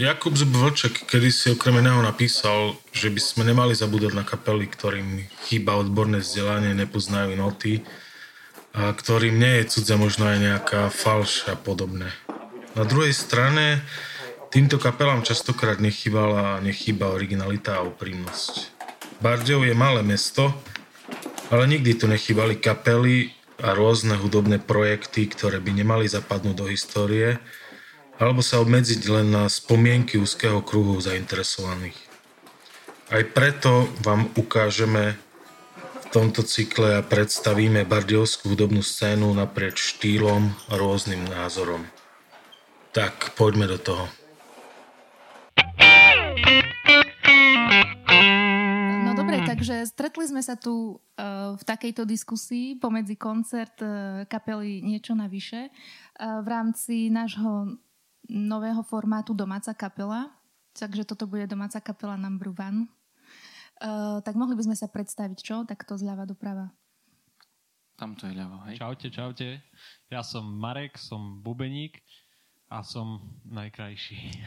Jakub Zubvlček kedy si okrem iného napísal, že by sme nemali zabúdať na kapely, ktorým chýba odborné vzdelanie, nepoznajú noty a ktorým nie je cudze možno aj nejaká falš a podobné. Na druhej strane týmto kapelám častokrát nechýbala a nechýba originalita a úprimnosť. Bardejov je malé mesto, ale nikdy tu nechýbali kapely a rôzne hudobné projekty, ktoré by nemali zapadnúť do histórie, alebo sa obmedziť len na spomienky úzkeho kruhu zainteresovaných. Aj preto vám ukážeme v tomto cykle a predstavíme bardiovskú hudobnú scénu naprieč štýlom a rôznym názorom. Tak, poďme do toho. No dobre, takže stretli sme sa tu uh, v takejto diskusii pomedzi koncert uh, kapely Niečo navyše uh, v rámci nášho nového formátu Domáca kapela, takže toto bude Domáca kapela number one. Uh, tak mohli by sme sa predstaviť, čo? Tak to zľava doprava. Tam to je ľavo, hej? Čaute, čaute. Ja som Marek, som bubeník a som najkrajší.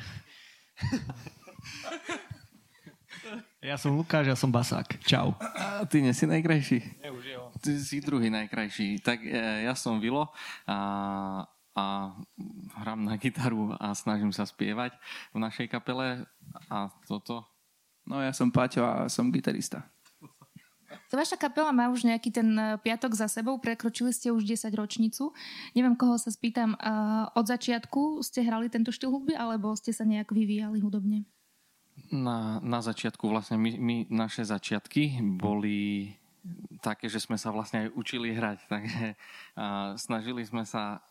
ja som Lukáš, ja som Basák. Čau. A ty nie si najkrajší? Nie, už je Ty si druhý najkrajší. Tak e, ja som Vilo a a hrám na gitaru a snažím sa spievať v našej kapele a toto. No ja som Paťo a som gitarista. To vaša kapela má už nejaký ten e, piatok za sebou, prekročili ste už 10 ročnicu. Neviem, koho sa spýtam, od začiatku ste hrali tento štýl hudby, alebo ste sa nejak vyvíjali hudobne? Na, na začiatku vlastne my, my, naše začiatky boli také, že sme sa vlastne aj učili hrať, takže a snažili sme sa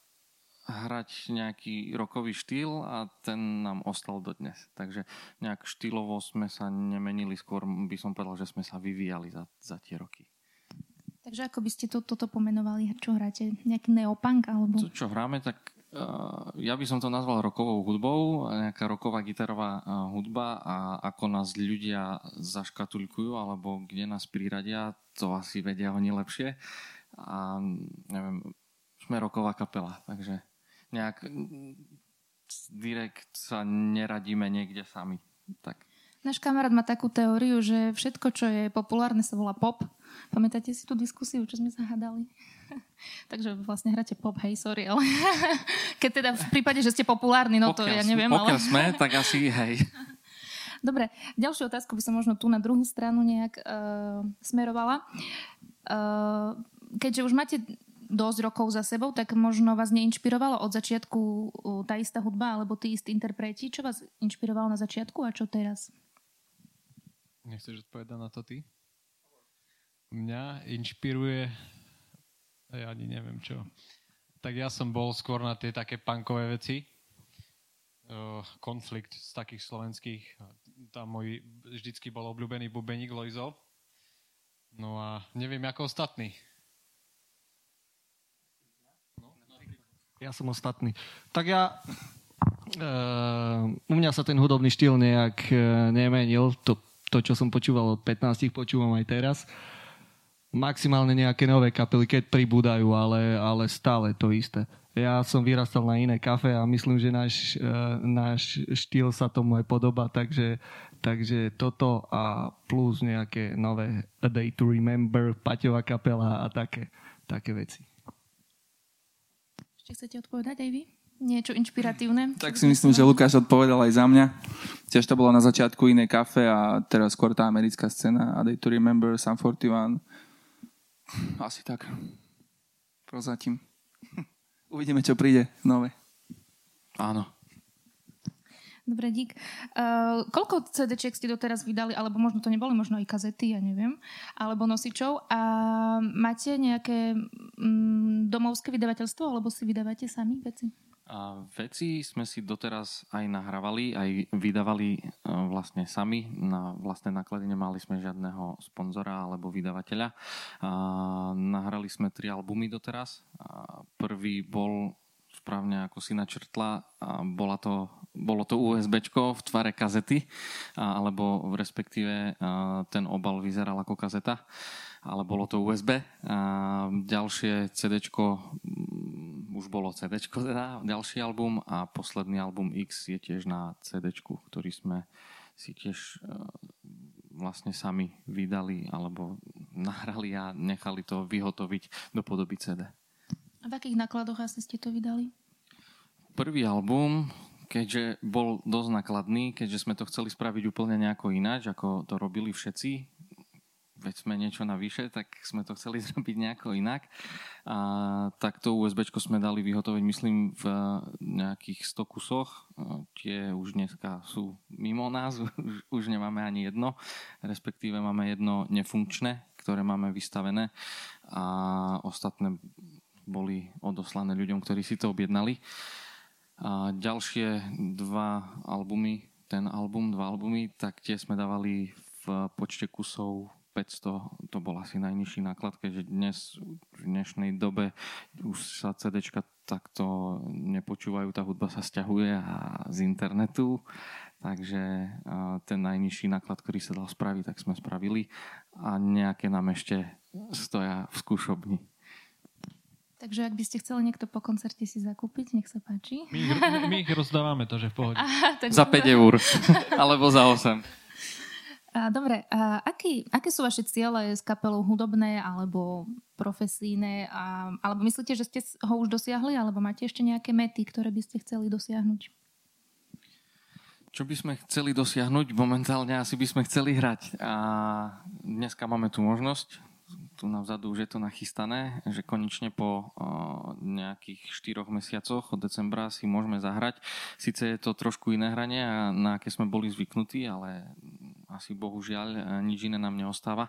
hrať nejaký rokový štýl a ten nám ostal dodnes. Takže nejak štýlovo sme sa nemenili, skôr by som povedal, že sme sa vyvíjali za, za tie roky. Takže ako by ste to, toto pomenovali? Čo hráte? Nejaký neopunk? Alebo... To, čo hráme, tak uh, ja by som to nazval rokovou hudbou, nejaká roková gitarová uh, hudba a ako nás ľudia zaškatulkujú alebo kde nás priradia, to asi vedia oni lepšie. A neviem, sme roková kapela, takže nejak direkt sa neradíme niekde sami. Tak. Náš kamarát má takú teóriu, že všetko, čo je populárne, sa volá pop. Pamätáte si tú diskusiu, čo sme sa hádali? Takže vlastne hráte pop, hej, sorry, ale keď teda v prípade, že ste populárni, no to ja neviem. Pokiaľ ale... sme, tak asi hej. Dobre, ďalšiu otázku by som možno tu na druhú stranu nejak uh, smerovala. Uh, keďže už máte dosť rokov za sebou, tak možno vás neinšpirovalo od začiatku tá istá hudba alebo tí istí interpreti. Čo vás inšpirovalo na začiatku a čo teraz? Nechceš odpovedať na to ty? Mňa inšpiruje, ja ani neviem čo. Tak ja som bol skôr na tie také punkové veci. konflikt z takých slovenských. Tam môj vždycky bol obľúbený bubeník Lojzo. No a neviem ako ostatní. Ja som ostatný. Tak ja... Uh, u mňa sa ten hudobný štýl nejak uh, nemenil. To, to, čo som počúval od 15, počúvam aj teraz. Maximálne nejaké nové kapely, keď pribúdajú, ale, ale stále to isté. Ja som vyrastal na iné kafe a myslím, že náš, uh, náš štýl sa tomu aj podobá, takže, takže toto a plus nejaké nové A Day to Remember, Paťová kapela a také, také veci. Ešte chcete odpovedať aj vy? Niečo inšpiratívne? Tak si myslím, že Lukáš odpovedal aj za mňa. Tiež to bolo na začiatku iné kafe a teraz skôr tá americká scéna. A Day to Remember, Sam 41. Asi tak. Prozatím. Uvidíme, čo príde nové. Áno. Dobre, dík. Uh, koľko cd ste doteraz vydali, alebo možno to neboli, možno aj kazety, ja neviem, alebo nosičov. A máte nejaké um, domovské vydavateľstvo, alebo si vydávate sami veci? A veci sme si doteraz aj nahrávali, aj vydávali uh, vlastne sami. Na vlastné náklady nemali sme žiadneho sponzora alebo vydavateľa. A nahrali sme tri albumy doteraz. A prvý bol správne ako si načrtla, a bola to, bolo to USB v tvare kazety, alebo respektíve ten obal vyzeral ako kazeta, ale bolo to USB. Ďalšie CD mm, už bolo CD, teda ďalší album a posledný album X je tiež na CD, ktorý sme si tiež vlastne sami vydali alebo nahrali a nechali to vyhotoviť do podoby CD. A v akých nákladoch asi ste to vydali? Prvý album, keďže bol dosť nakladný, keďže sme to chceli spraviť úplne nejako ináč, ako to robili všetci, veď sme niečo navyše, tak sme to chceli zrobiť nejako inak. A tak to USB sme dali vyhotoviť, myslím, v nejakých 100 kusoch. Tie už dneska sú mimo nás, už, už nemáme ani jedno, respektíve máme jedno nefunkčné, ktoré máme vystavené a ostatné boli odoslané ľuďom, ktorí si to objednali. A ďalšie dva albumy, ten album, dva albumy, tak tie sme dávali v počte kusov 500 to bol asi najnižší náklad, keďže dnes v dnešnej dobe už sa CD takto nepočúvajú, tá hudba sa stiahuje a z internetu, takže ten najnižší náklad, ktorý sa dal spraviť, tak sme spravili. A nejaké nám ešte stoja v skúšobni. Takže ak by ste chceli niekto po koncerte si zakúpiť, nech sa páči. My ich, my ich rozdávame, to, že v pohode. Aha, tak za 5 eur, alebo za 8. A, dobre, a aký, aké sú vaše ciele s kapelou hudobné alebo profesíne? A, alebo myslíte, že ste ho už dosiahli, alebo máte ešte nejaké mety, ktoré by ste chceli dosiahnuť? Čo by sme chceli dosiahnuť? Momentálne asi by sme chceli hrať. A dneska máme tu možnosť tu na vzadu už je to nachystané, že konečne po nejakých 4 mesiacoch od decembra si môžeme zahrať. Sice je to trošku iné hranie, na aké sme boli zvyknutí, ale asi bohužiaľ nič iné nám neostáva.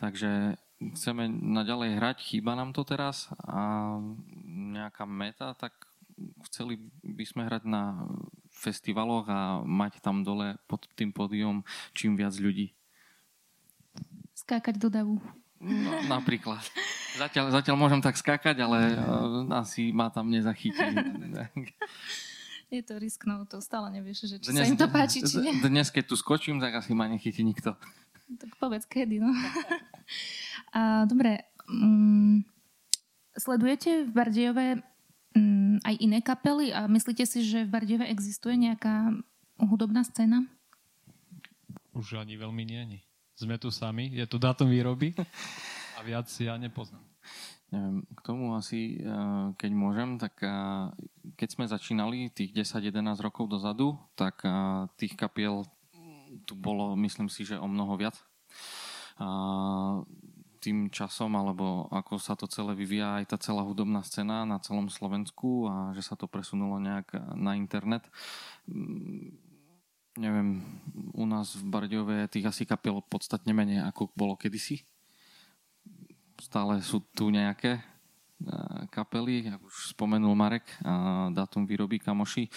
Takže chceme naďalej hrať, chýba nám to teraz a nejaká meta, tak chceli by sme hrať na festivaloch a mať tam dole pod tým pódium čím viac ľudí. Skákať do davu. No, napríklad. Zatiaľ, zatiaľ môžem tak skákať, ale uh, asi ma tam nezachytí. Je to risknou, to stále nevieš, že či dnes, sa im to páči, či nie. Dnes, keď tu skočím, tak asi ma nechytí nikto. Tak povedz, kedy, no. A, dobre, um, sledujete v Bardejove um, aj iné kapely a myslíte si, že v Bardejove existuje nejaká hudobná scéna? Už ani veľmi nie sme tu sami, je tu dátum výroby a viac ja nepoznám. Neviem, k tomu asi, eh, keď môžem, tak eh, keď sme začínali tých 10-11 rokov dozadu, tak eh, tých kapiel tu bolo, myslím si, že o mnoho viac. Tým časom, alebo ako sa to celé vyvíja, aj tá celá hudobná scéna na celom Slovensku a že sa to presunulo nejak na internet, neviem, u nás v Bardiove tých asi kapiel podstatne menej, ako bolo kedysi. Stále sú tu nejaké kapely, ako už spomenul Marek, dátum výroby kamoši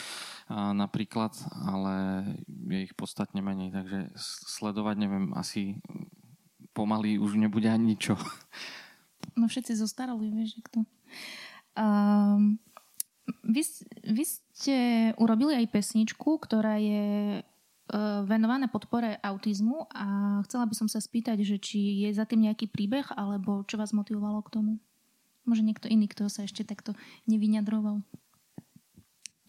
napríklad, ale je ich podstatne menej, takže sledovať neviem, asi pomaly už nebude ani ničo. No všetci zostarali, vieš, kto. Um, vy, vy ste urobili aj pesničku, ktorá je E, venované podpore autizmu a chcela by som sa spýtať, že či je za tým nejaký príbeh alebo čo vás motivovalo k tomu? Možno niekto iný, kto sa ešte takto nevyňadroval.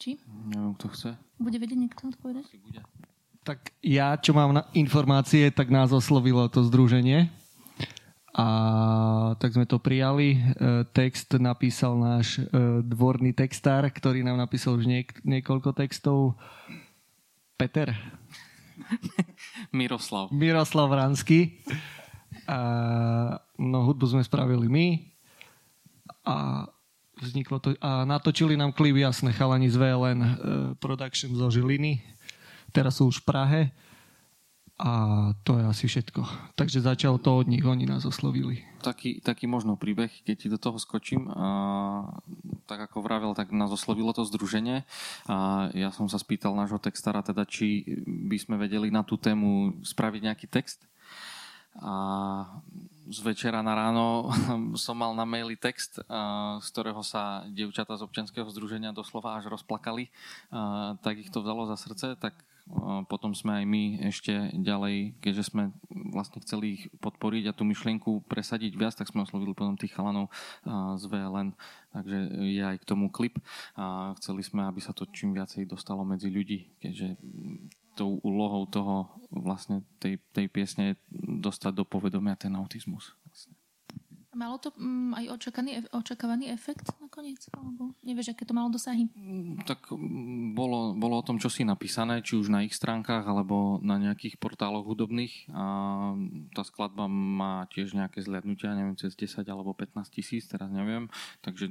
Či? Neviem, kto chce. Bude vedieť niekto odpovedať? Bude. Tak ja, čo mám na informácie, tak nás oslovilo to združenie. A tak sme to prijali. E, text napísal náš e, dvorný textár, ktorý nám napísal už niek- niekoľko textov. Peter. Miroslav. Miroslav Ransky. A, no hudbu sme spravili my a vzniklo to, a natočili nám klip jasné chalani z VLN uh, Production zo Žiliny. Teraz sú už v Prahe a to je asi všetko. Takže začalo to od nich, oni nás oslovili. Taký, taký možno príbeh, keď ti do toho skočím. A, tak ako vravel, tak nás oslovilo to združenie. A ja som sa spýtal nášho textára, teda, či by sme vedeli na tú tému spraviť nejaký text. A z večera na ráno som mal na maili text, z ktorého sa dievčata z občianského združenia doslova až rozplakali. Tak ich to vzalo za srdce, tak potom sme aj my ešte ďalej, keďže sme vlastne chceli ich podporiť a tú myšlienku presadiť viac, tak sme oslovili potom tých chalanov z VLN, takže je aj k tomu klip a chceli sme, aby sa to čím viacej dostalo medzi ľudí, keďže tou úlohou toho vlastne tej, tej piesne je dostať do povedomia ten autizmus. Vlastne. Malo to um, aj očakaný, očakávaný efekt nakoniec? Alebo nevieš, aké to malo dosahy? Mm, tak mm, bolo, bolo o tom, čo si napísané, či už na ich stránkach, alebo na nejakých portáloch hudobných. A tá skladba má tiež nejaké zliadnutia, neviem, cez 10 alebo 15 tisíc, teraz neviem. Takže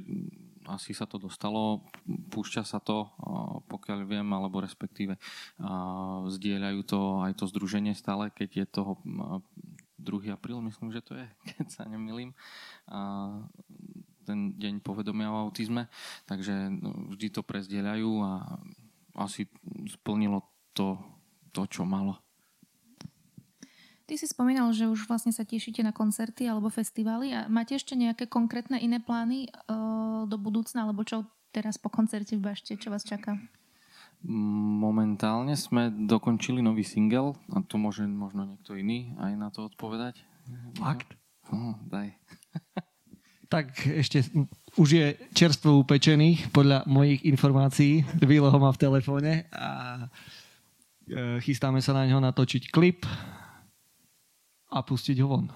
asi sa to dostalo, púšťa sa to, pokiaľ viem, alebo respektíve zdieľajú to aj to združenie stále, keď je toho 2. apríl, myslím, že to je, keď sa nemýlim, ten deň povedomia o autizme, takže no, vždy to prezdieľajú a asi splnilo to, to čo malo. Ty si spomínal, že už vlastne sa tešíte na koncerty alebo festivály a máte ešte nejaké konkrétne iné plány uh, do budúcna, alebo čo teraz po koncerte v Bašte, čo vás čaká? Momentálne sme dokončili nový single a to môže možno niekto iný aj na to odpovedať. Fakt? No, daj. tak ešte už je čerstvo upečený podľa mojich informácií. Vilo ho má v telefóne a e, chystáme sa na neho natočiť klip a pustiť ho von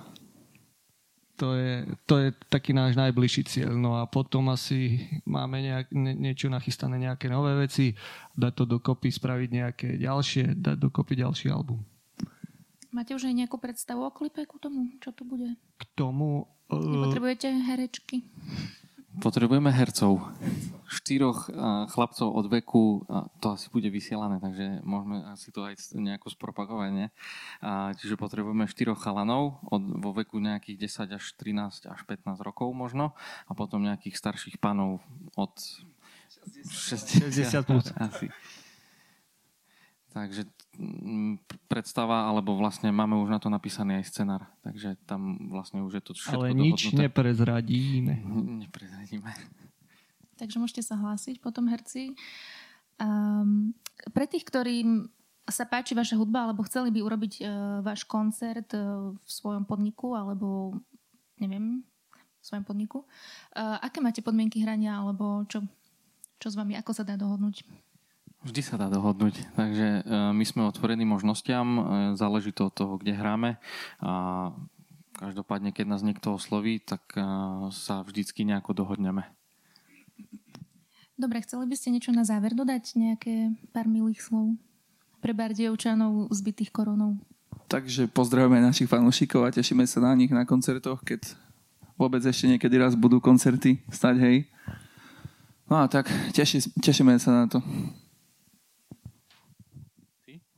to je, to je taký náš najbližší cieľ. No a potom asi máme nejak, ne, niečo nachystané, nejaké nové veci, dať to dokopy, spraviť nejaké ďalšie, dať dokopy ďalší album. Máte už aj nejakú predstavu o klipe ku tomu? Čo to bude? K tomu... Uh... Nepotrebujete herečky? Potrebujeme hercov. Štyroch chlapcov od veku, to asi bude vysielané, takže môžeme asi to aj nejako spropagovať, nie? Čiže potrebujeme štyroch chalanov od, vo veku nejakých 10 až 13 až 15 rokov možno a potom nejakých starších panov od 60, 60 plus. Asi. Takže predstava, alebo vlastne máme už na to napísaný aj scenár, takže tam vlastne už je to všetko Ale nič dohodnuté. neprezradíme. Neprezradíme. Takže môžete sa hlásiť potom herci. Um, pre tých, ktorým sa páči vaša hudba, alebo chceli by urobiť uh, váš koncert uh, v svojom podniku, alebo neviem, v svojom podniku, uh, aké máte podmienky hrania, alebo čo, čo s vami, ako sa dá dohodnúť? Vždy sa dá dohodnúť, takže e, my sme otvorení možnostiam, e, záleží to od toho, kde hráme a každopádne, keď nás niekto osloví, tak e, sa vždycky nejako dohodneme. Dobre, chceli by ste niečo na záver dodať? Nejaké pár milých slov pre Bardievčanov zbytých koronou? Takže pozdravujeme našich fanúšikov a tešíme sa na nich na koncertoch, keď vôbec ešte niekedy raz budú koncerty stať, hej. No a tak, teši, tešíme sa na to.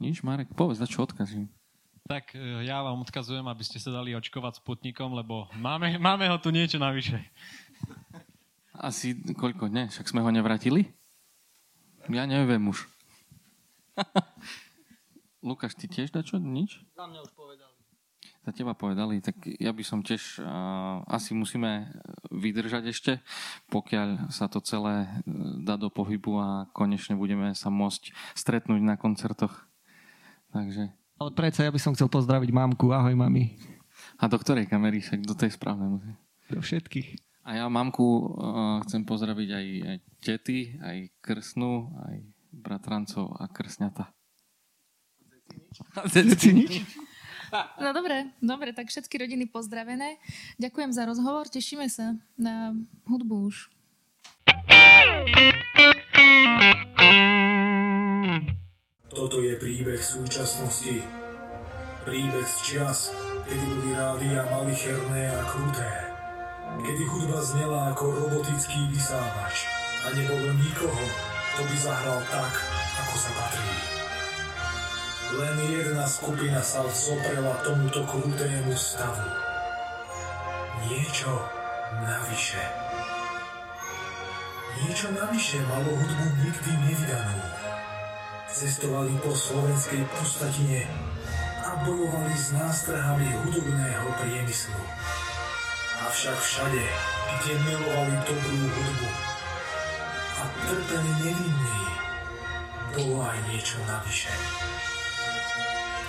Nič, Marek, povedz, za čo odkazím. Tak e, ja vám odkazujem, aby ste sa dali očkovať Sputnikom, lebo máme, máme ho tu niečo navyše. Asi koľko, ne? Však sme ho nevrátili? Ja neviem už. Lukáš, ty tiež dačo? Nič? Za mňa už povedali. Za teba povedali, tak ja by som tiež, uh, asi musíme vydržať ešte, pokiaľ sa to celé e, dá do pohybu a konečne budeme sa môcť stretnúť na koncertoch. Takže... Ale predsa ja by som chcel pozdraviť mamku. Ahoj, mami. A do ktorej kamery? Však do tej správnej musí. Do všetkých. A ja mamku uh, chcem pozdraviť aj, aj tety, aj krsnú, aj bratrancov a krsňata. Zeci nič? No dobre, dobre, tak všetky rodiny pozdravené. Ďakujem za rozhovor, tešíme sa na hudbu už. Toto je príbeh súčasnosti. Príbeh z čias, kedy boli rádia malicherné a kruté. Kedy hudba znela ako robotický vysávač a nebolo nikoho, kto by zahral tak, ako sa patrí. Len jedna skupina sa zoprela tomuto krutému stavu. Niečo navyše. Niečo navyše malo hudbu nikdy nevydanú cestovali po slovenskej pustatine a bojovali s nástrahami hudobného priemyslu. Avšak všade, kde milovali dobrú hudbu a trpeli nevinní, bolo aj niečo navyše.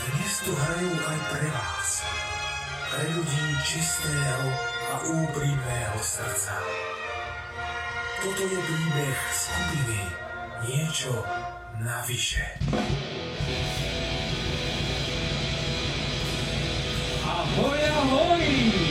Dnes tu hrajú aj pre vás, pre ľudí čistého a úprimného srdca. Toto je príbeh skupiny Niečo navyše. Ahoj, ahoj!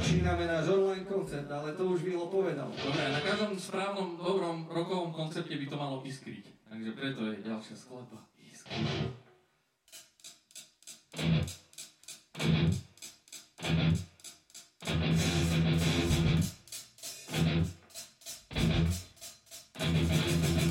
Začíname náš online koncert, ale to už Vilo povedal. Dobre, na každom správnom, dobrom rokovom koncepte by to malo iskriť. Takže preto je ďalšia skladba. Iskriť. Svetlo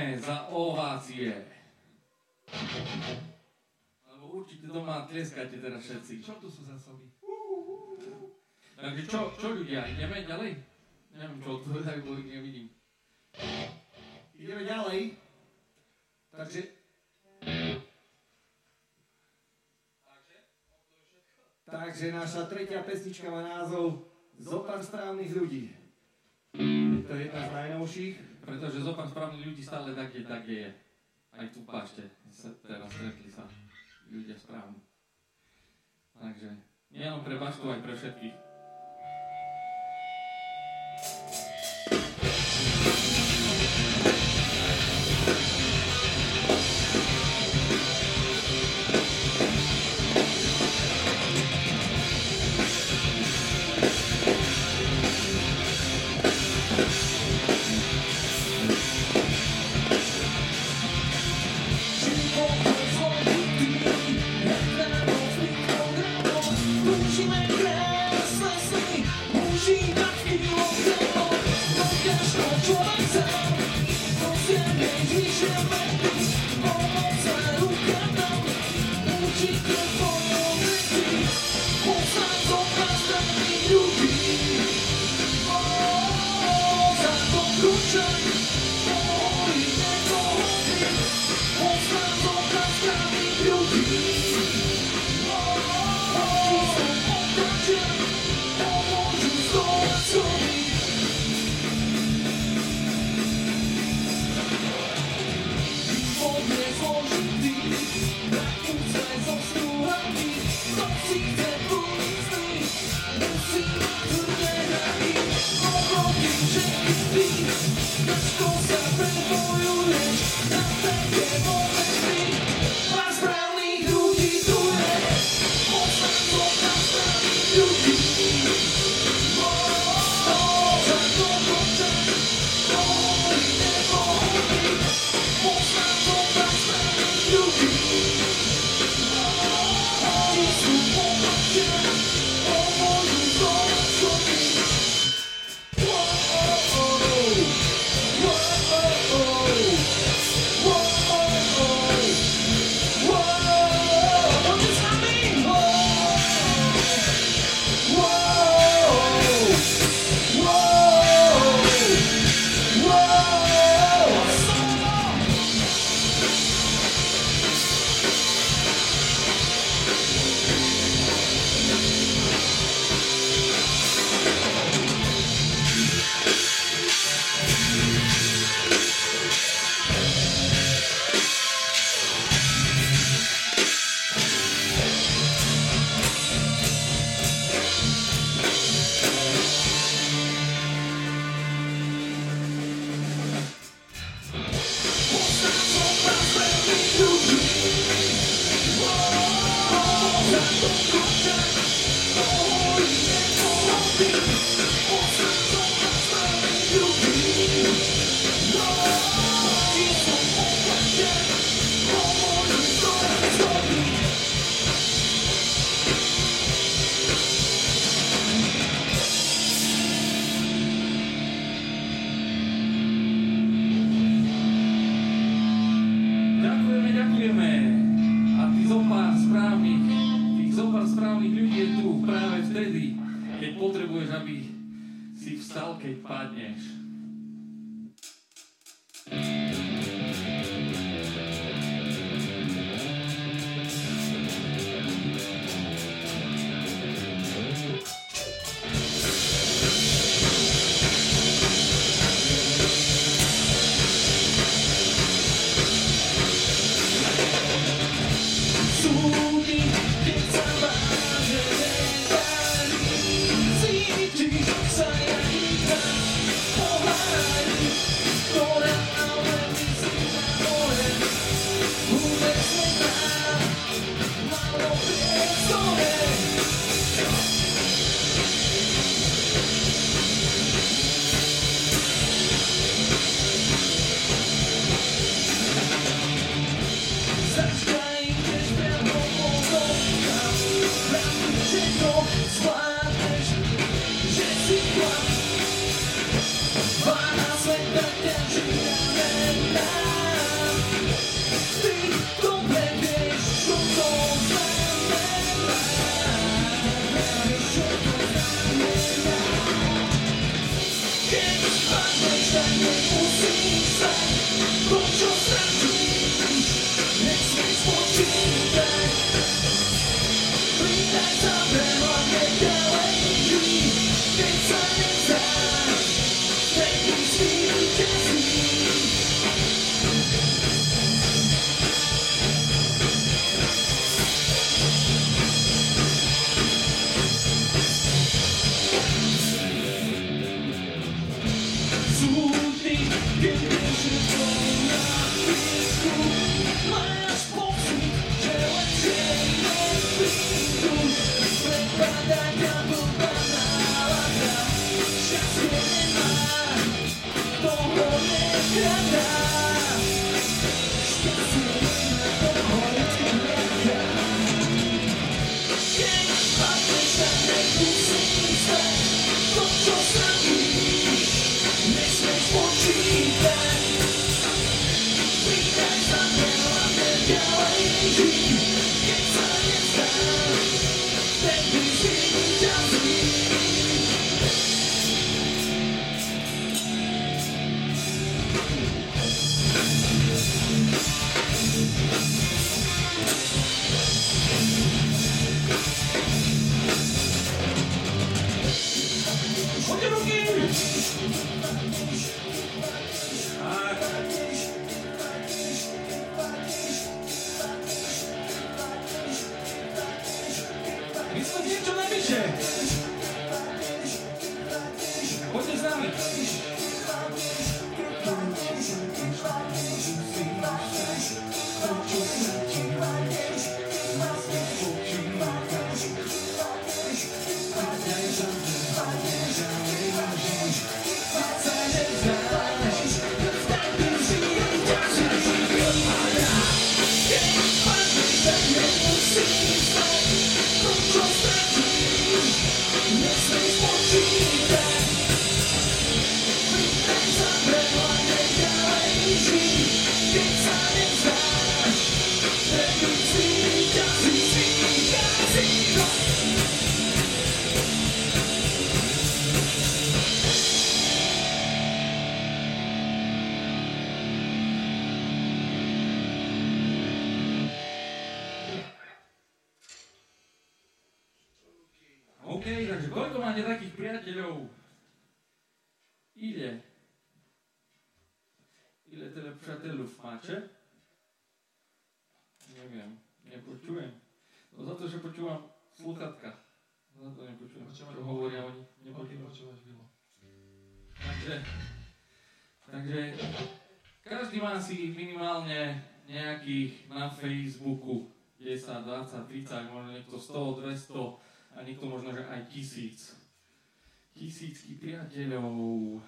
krásne za ovácie. Lebo určite doma tlieskate teraz všetci. Čo tu sú za soby? Takže čo, čo ľudia, ideme ďalej? Neviem, čo odpovedajú, bo ich nevidím. Ideme ďalej. Takže... Takže naša tretia pesnička má názov Zopár správnych ľudí. To je jedna z najnovších. Pretože zo pár správnych ľudí stále tak je, tak je. Aj tu v pašte sa teraz stretli sa ľudia správni. Takže nielen pre Bašku, aj pre všetkých. niekto 100, 200 a niekto možno, že aj tisíc. Tisícky priateľov.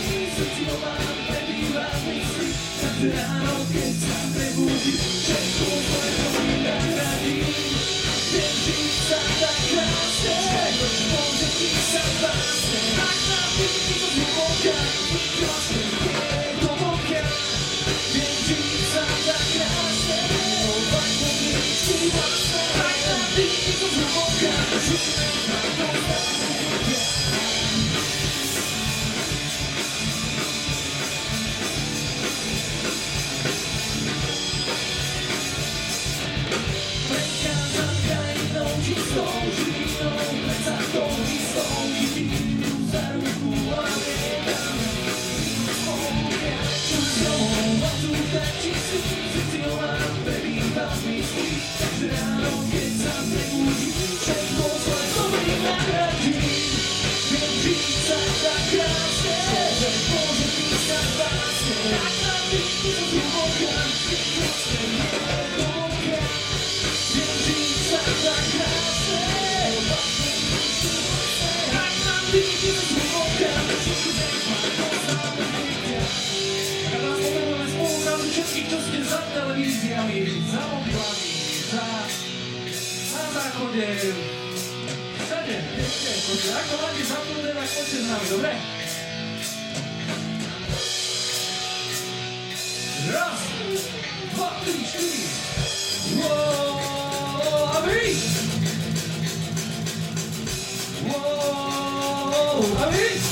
sorriso ti a prendi la mia free, tanto che sapremo di I kto się za telewizjami, za mobilami, za, na zachodzie, wszędzie, wszędzie, kocie, a kolanie za trudne na kocie z nami, dobre? Raz, dwa, trzy, cztery, wow, a my! Wow, a my!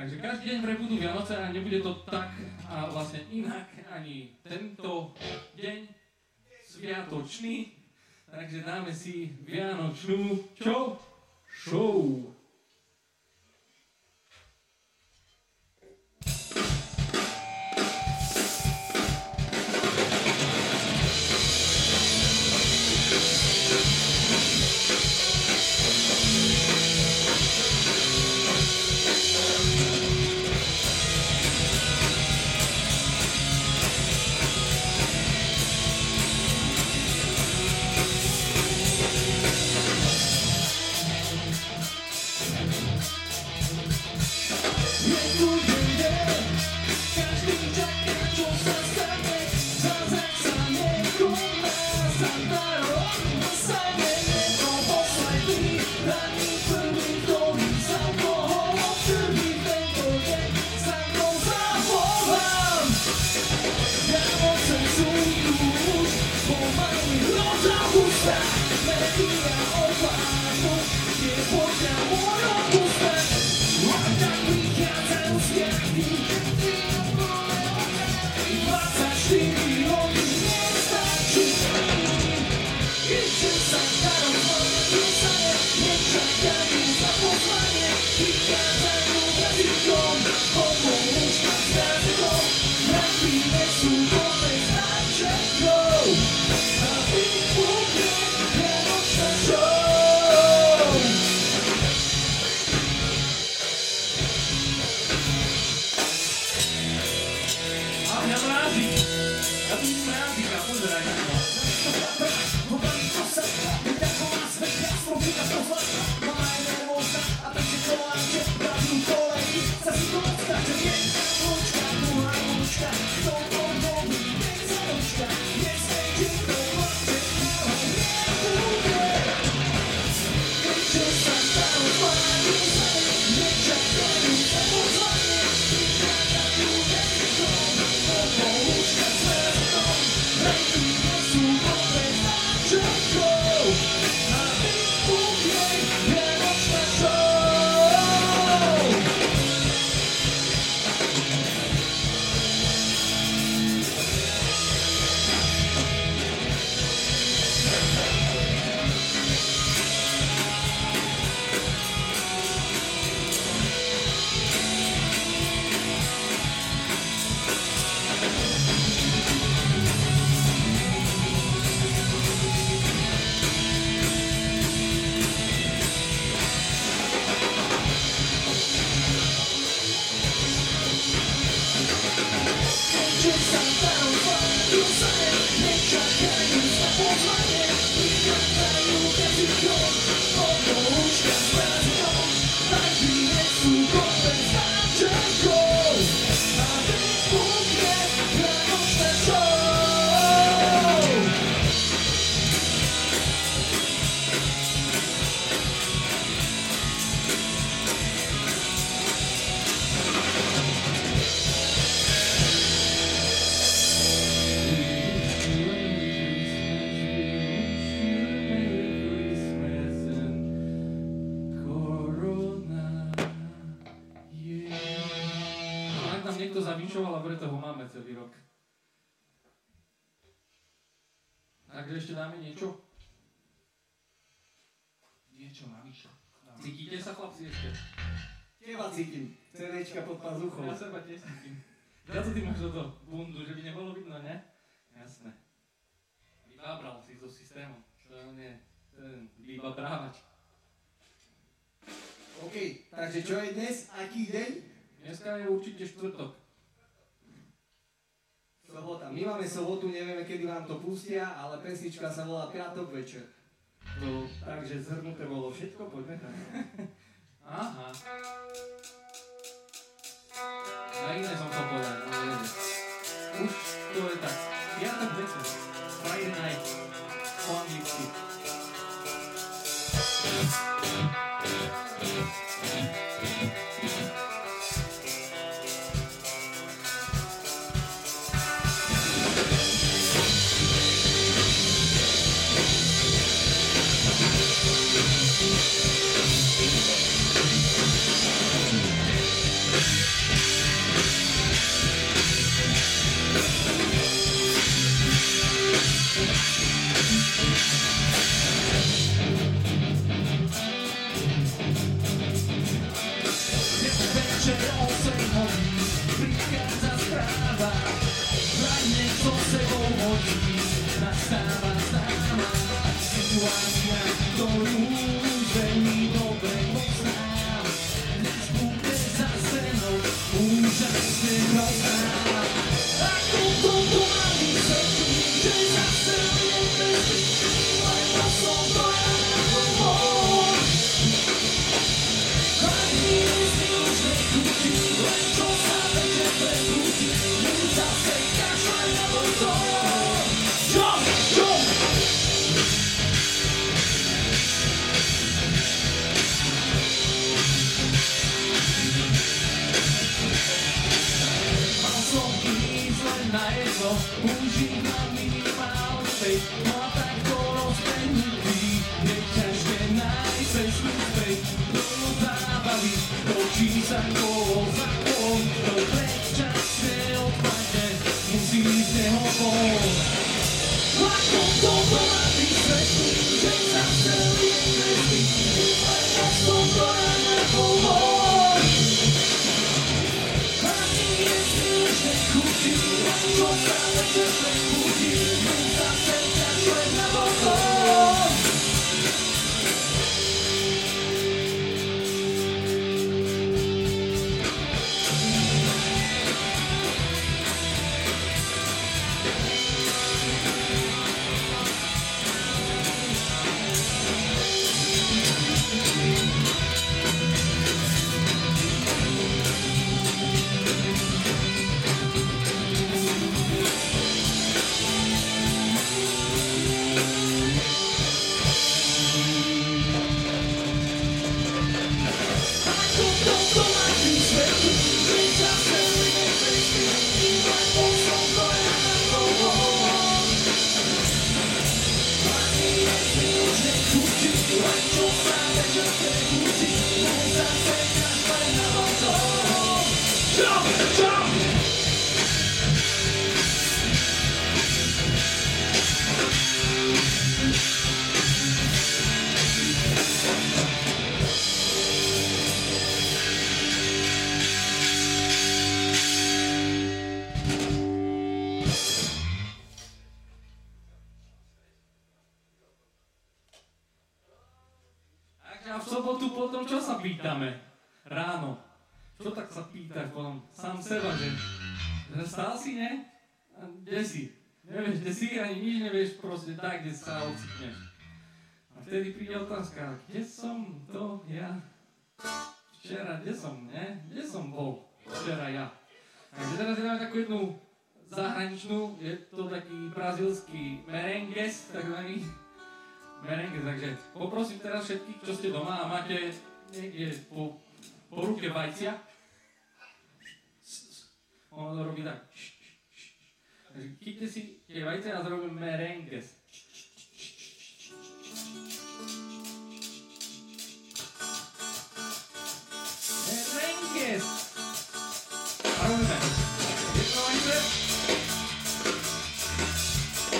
Takže každý deň vraj budú Vianoce a nebude to tak a vlastne inak ani tento deň sviatočný. Takže dáme si Vianočnú čo? Show. A takže ešte dáme niečo? Niečo navyše. Cítite sa chlapci ešte? Teba cítim, cerečka pod pazuchou. Ja seba tiež cítim. Ja to ty máš toto bundu, že by nebolo vidno, ne? Jasné. Vybabral si to systému To je nie, ten vybabrávač. OK, takže čo je dnes? Aký deň? Dneska je určite štvrtok. Sobota. My máme sobotu, nevieme, kedy nám to pustia, ale pesnička sa volá Piatok večer. No, takže zhrnuté bolo všetko, poďme tam. Aha. A iné som to povedal, ale neviem. kde sa ocitneš. A vtedy príde otázka, kde som to ja? Včera, kde som, ne? Kde som bol? Včera ja. Takže teraz je takú jednu zahraničnú, je to taký brazilský merengues, takzvaný merengues, takže poprosím teraz všetkých, čo ste doma a máte niekde po, po ruke vajcia, ono to robí tak, takže chyťte si tie vajce a zrobíme merengues.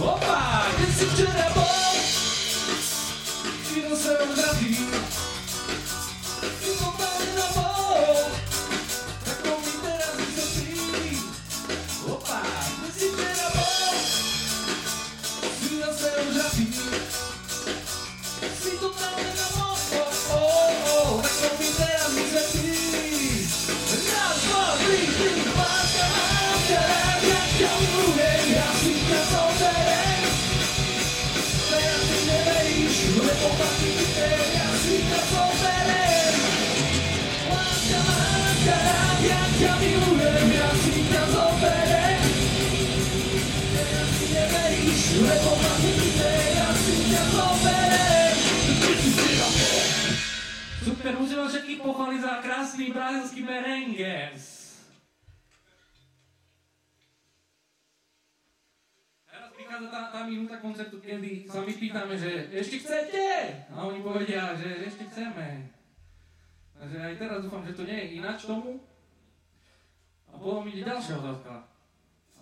Opa! esse is é bom! Super, ma chytíte, ja si za krásny brazilský merengues. prichádza tá, tá minúta koncertu, kedy sa my pýtame, že ešte chcete? A oni povedia, že ešte chceme. Takže aj teraz dúfam, že to nie je ináč tomu. A potom ide ďalšia otázka.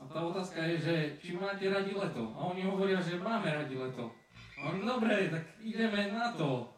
A tá otázka je, že či máte radi leto? A oni hovoria, že máme radi leto. A oni, dobre, tak ideme na to.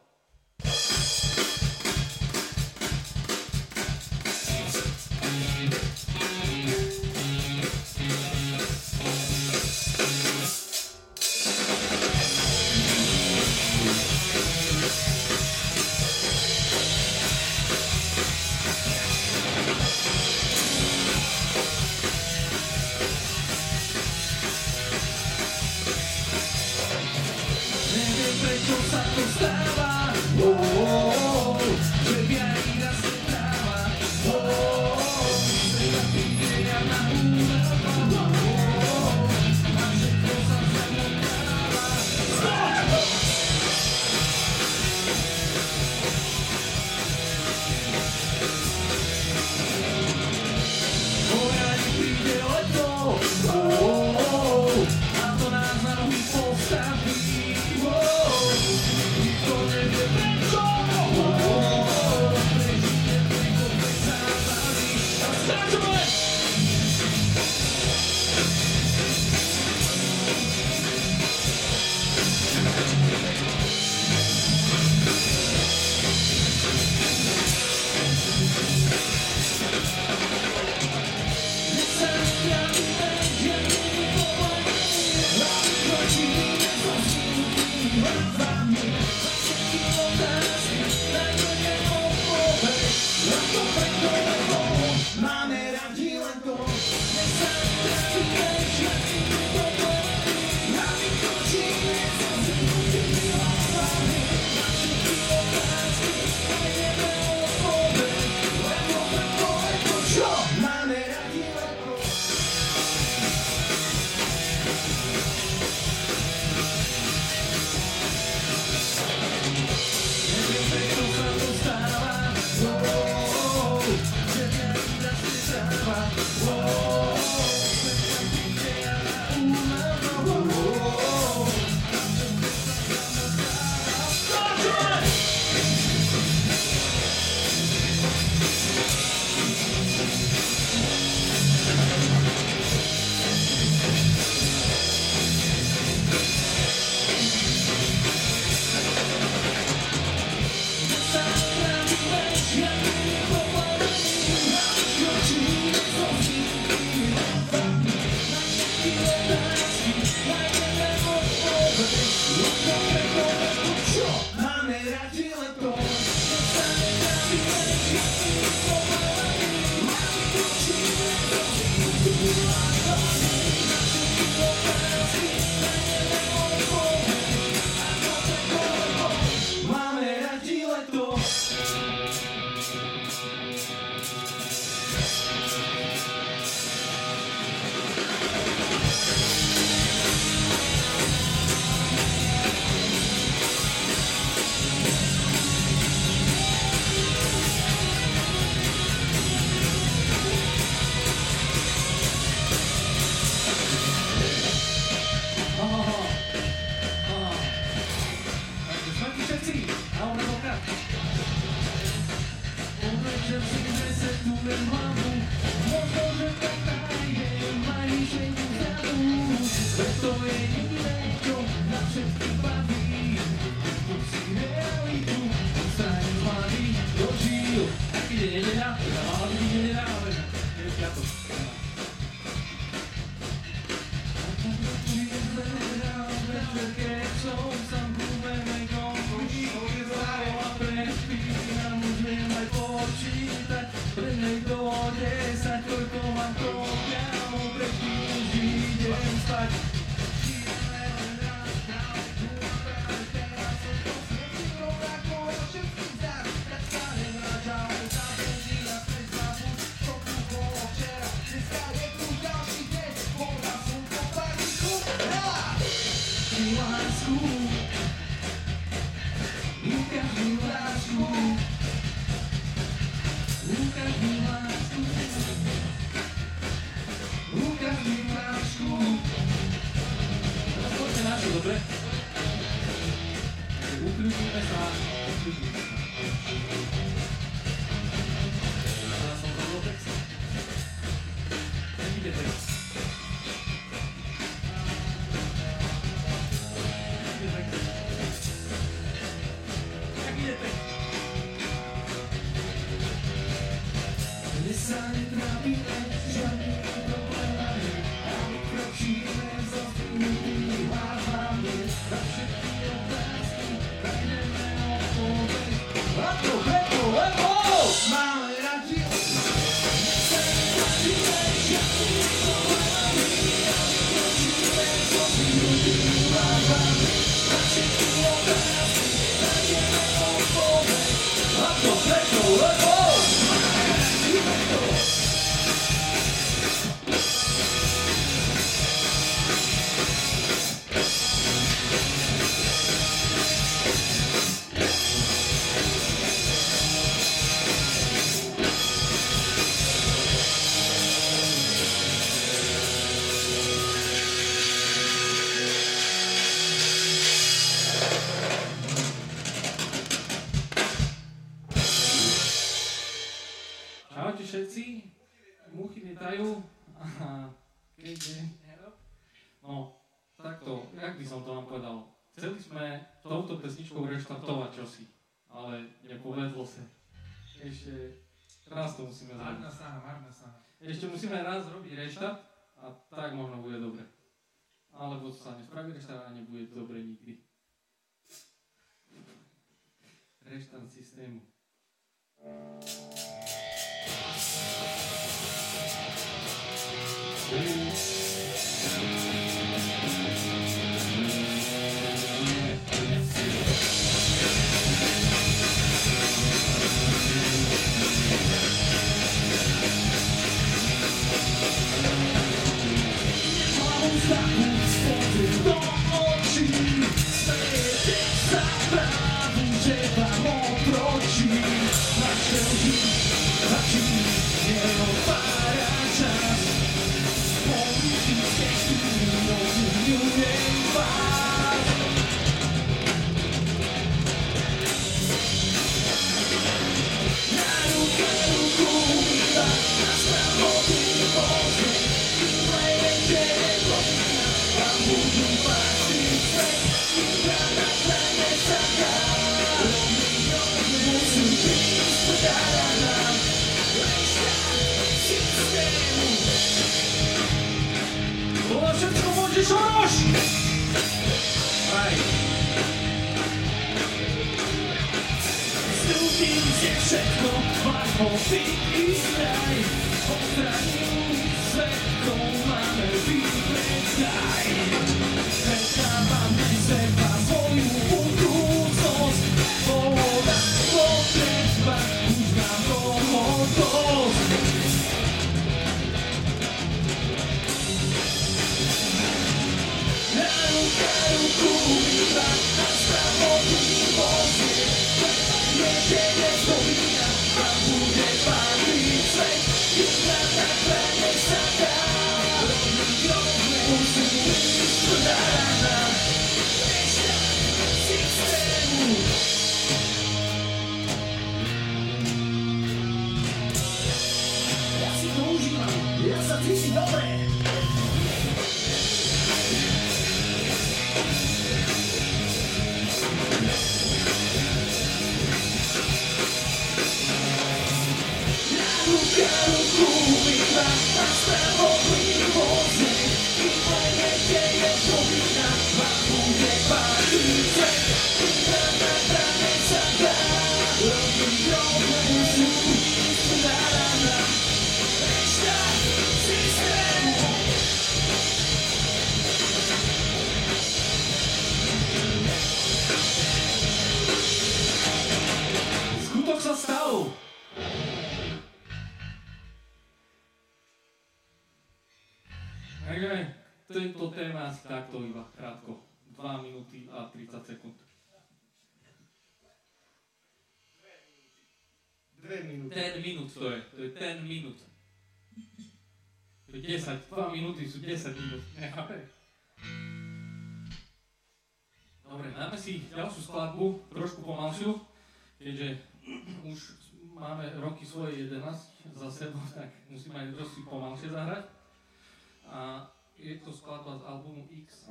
blood. Tam reštaurovať nebude dobre nikdy. Reštant systému. Zresztą ma mowy i znaj Pozdrawia takto iba krátko. 2 minúty a 30 sekúnd. Dve minúty. Ten minút to je, to je ten minút. To je 10, 2 minúty sú 10 minút. Dobre, dáme si ďalšiu skladbu, trošku pomalšiu, keďže už máme roky svoje 11 za sebou, tak musíme aj trošku pomalšie zahrať. A je to skladba z albumu X.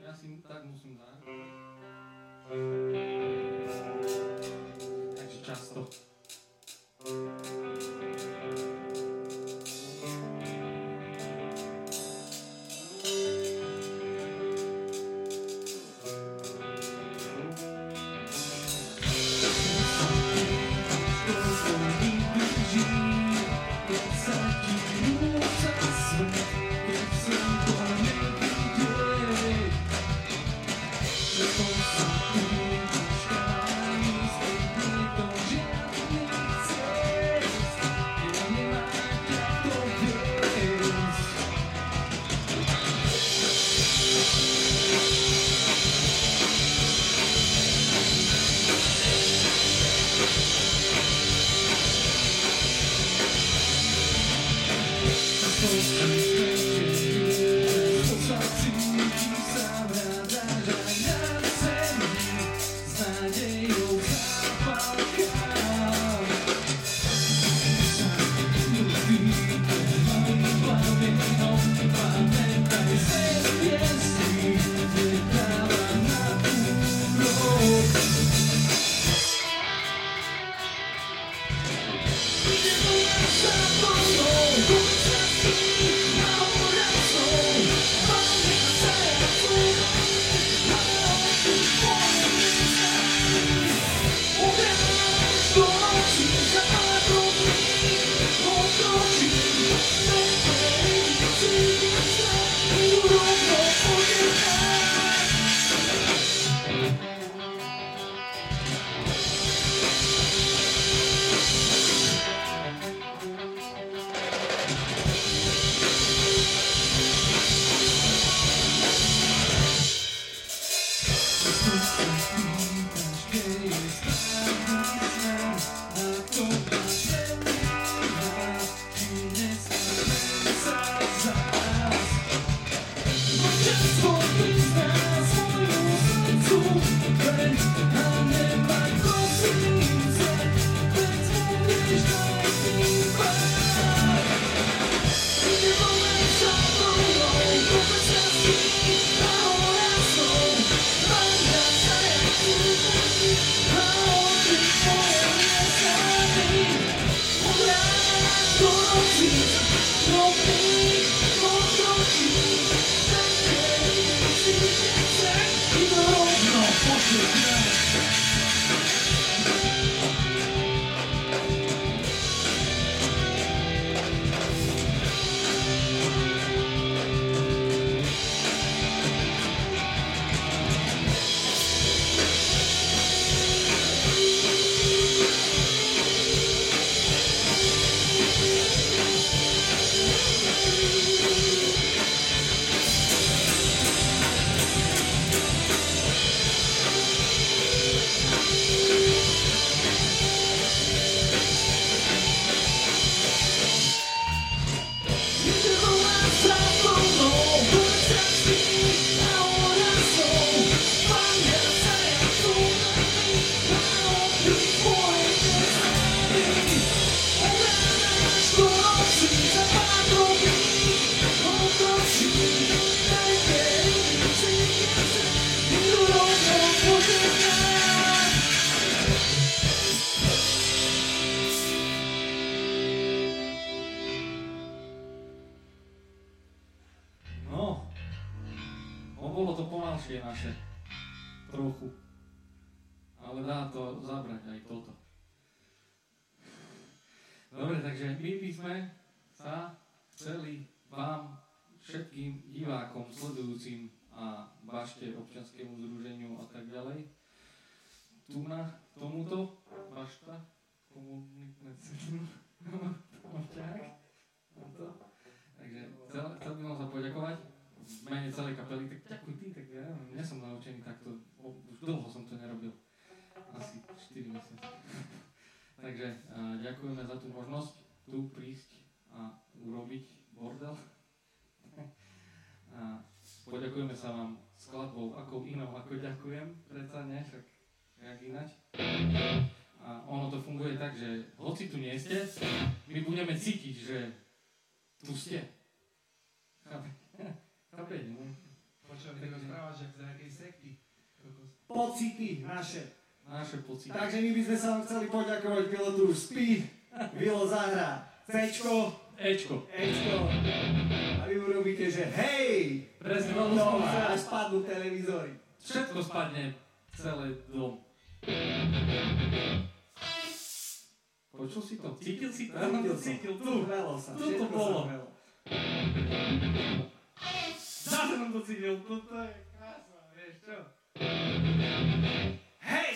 Ja si tak musím zahrať. Takže často. ďalšie sledujúcim a bašte občanskému združeniu a tak ďalej, tu na tomuto bašta, komunitné centrum. Takže chcel, chcel by som sa poďakovať. Mene celej kapely, tak ďakuj ty, tak ja nie som naučený takto, už dlho som to nerobil, asi 4 mesiace. Takže ďakujeme za tú možnosť tu prísť a urobiť bordel. a poďakujeme sa vám skladbou, ako inou, ako ďakujem, predsa nie, však jak inač. A ono to funguje tak, že hoci tu nie ste, my budeme cítiť, že tu ste. Chápe? Chápete, no? Počúvaj, ty rozprávaš, jak z nejakej sekty. Kokos. Pocity naše. Naše pocity. Takže my by sme sa vám chceli poďakovať, Vilo tu už spí, Vilo zahrá Cčko, Ečko. Ečko. A vy urobíte, že hej! Presne, no, až spadnú televízory. Všetko spadne, celé dom. Počul si to? Cítil si to? To Cítil cítil tu. Hralo sa, Tu to bolo. Zase som to cítil. Toto je krásne, vieš čo? Hej!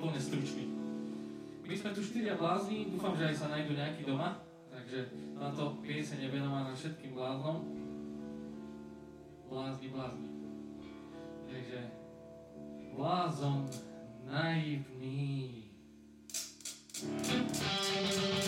úplne stručný. My sme tu štyria blázni, dúfam, že aj sa nájdú nejaký doma, takže na to pieseň je venovaná všetkým bláznom. Blázni, blázni. Takže blázon naivný. thank you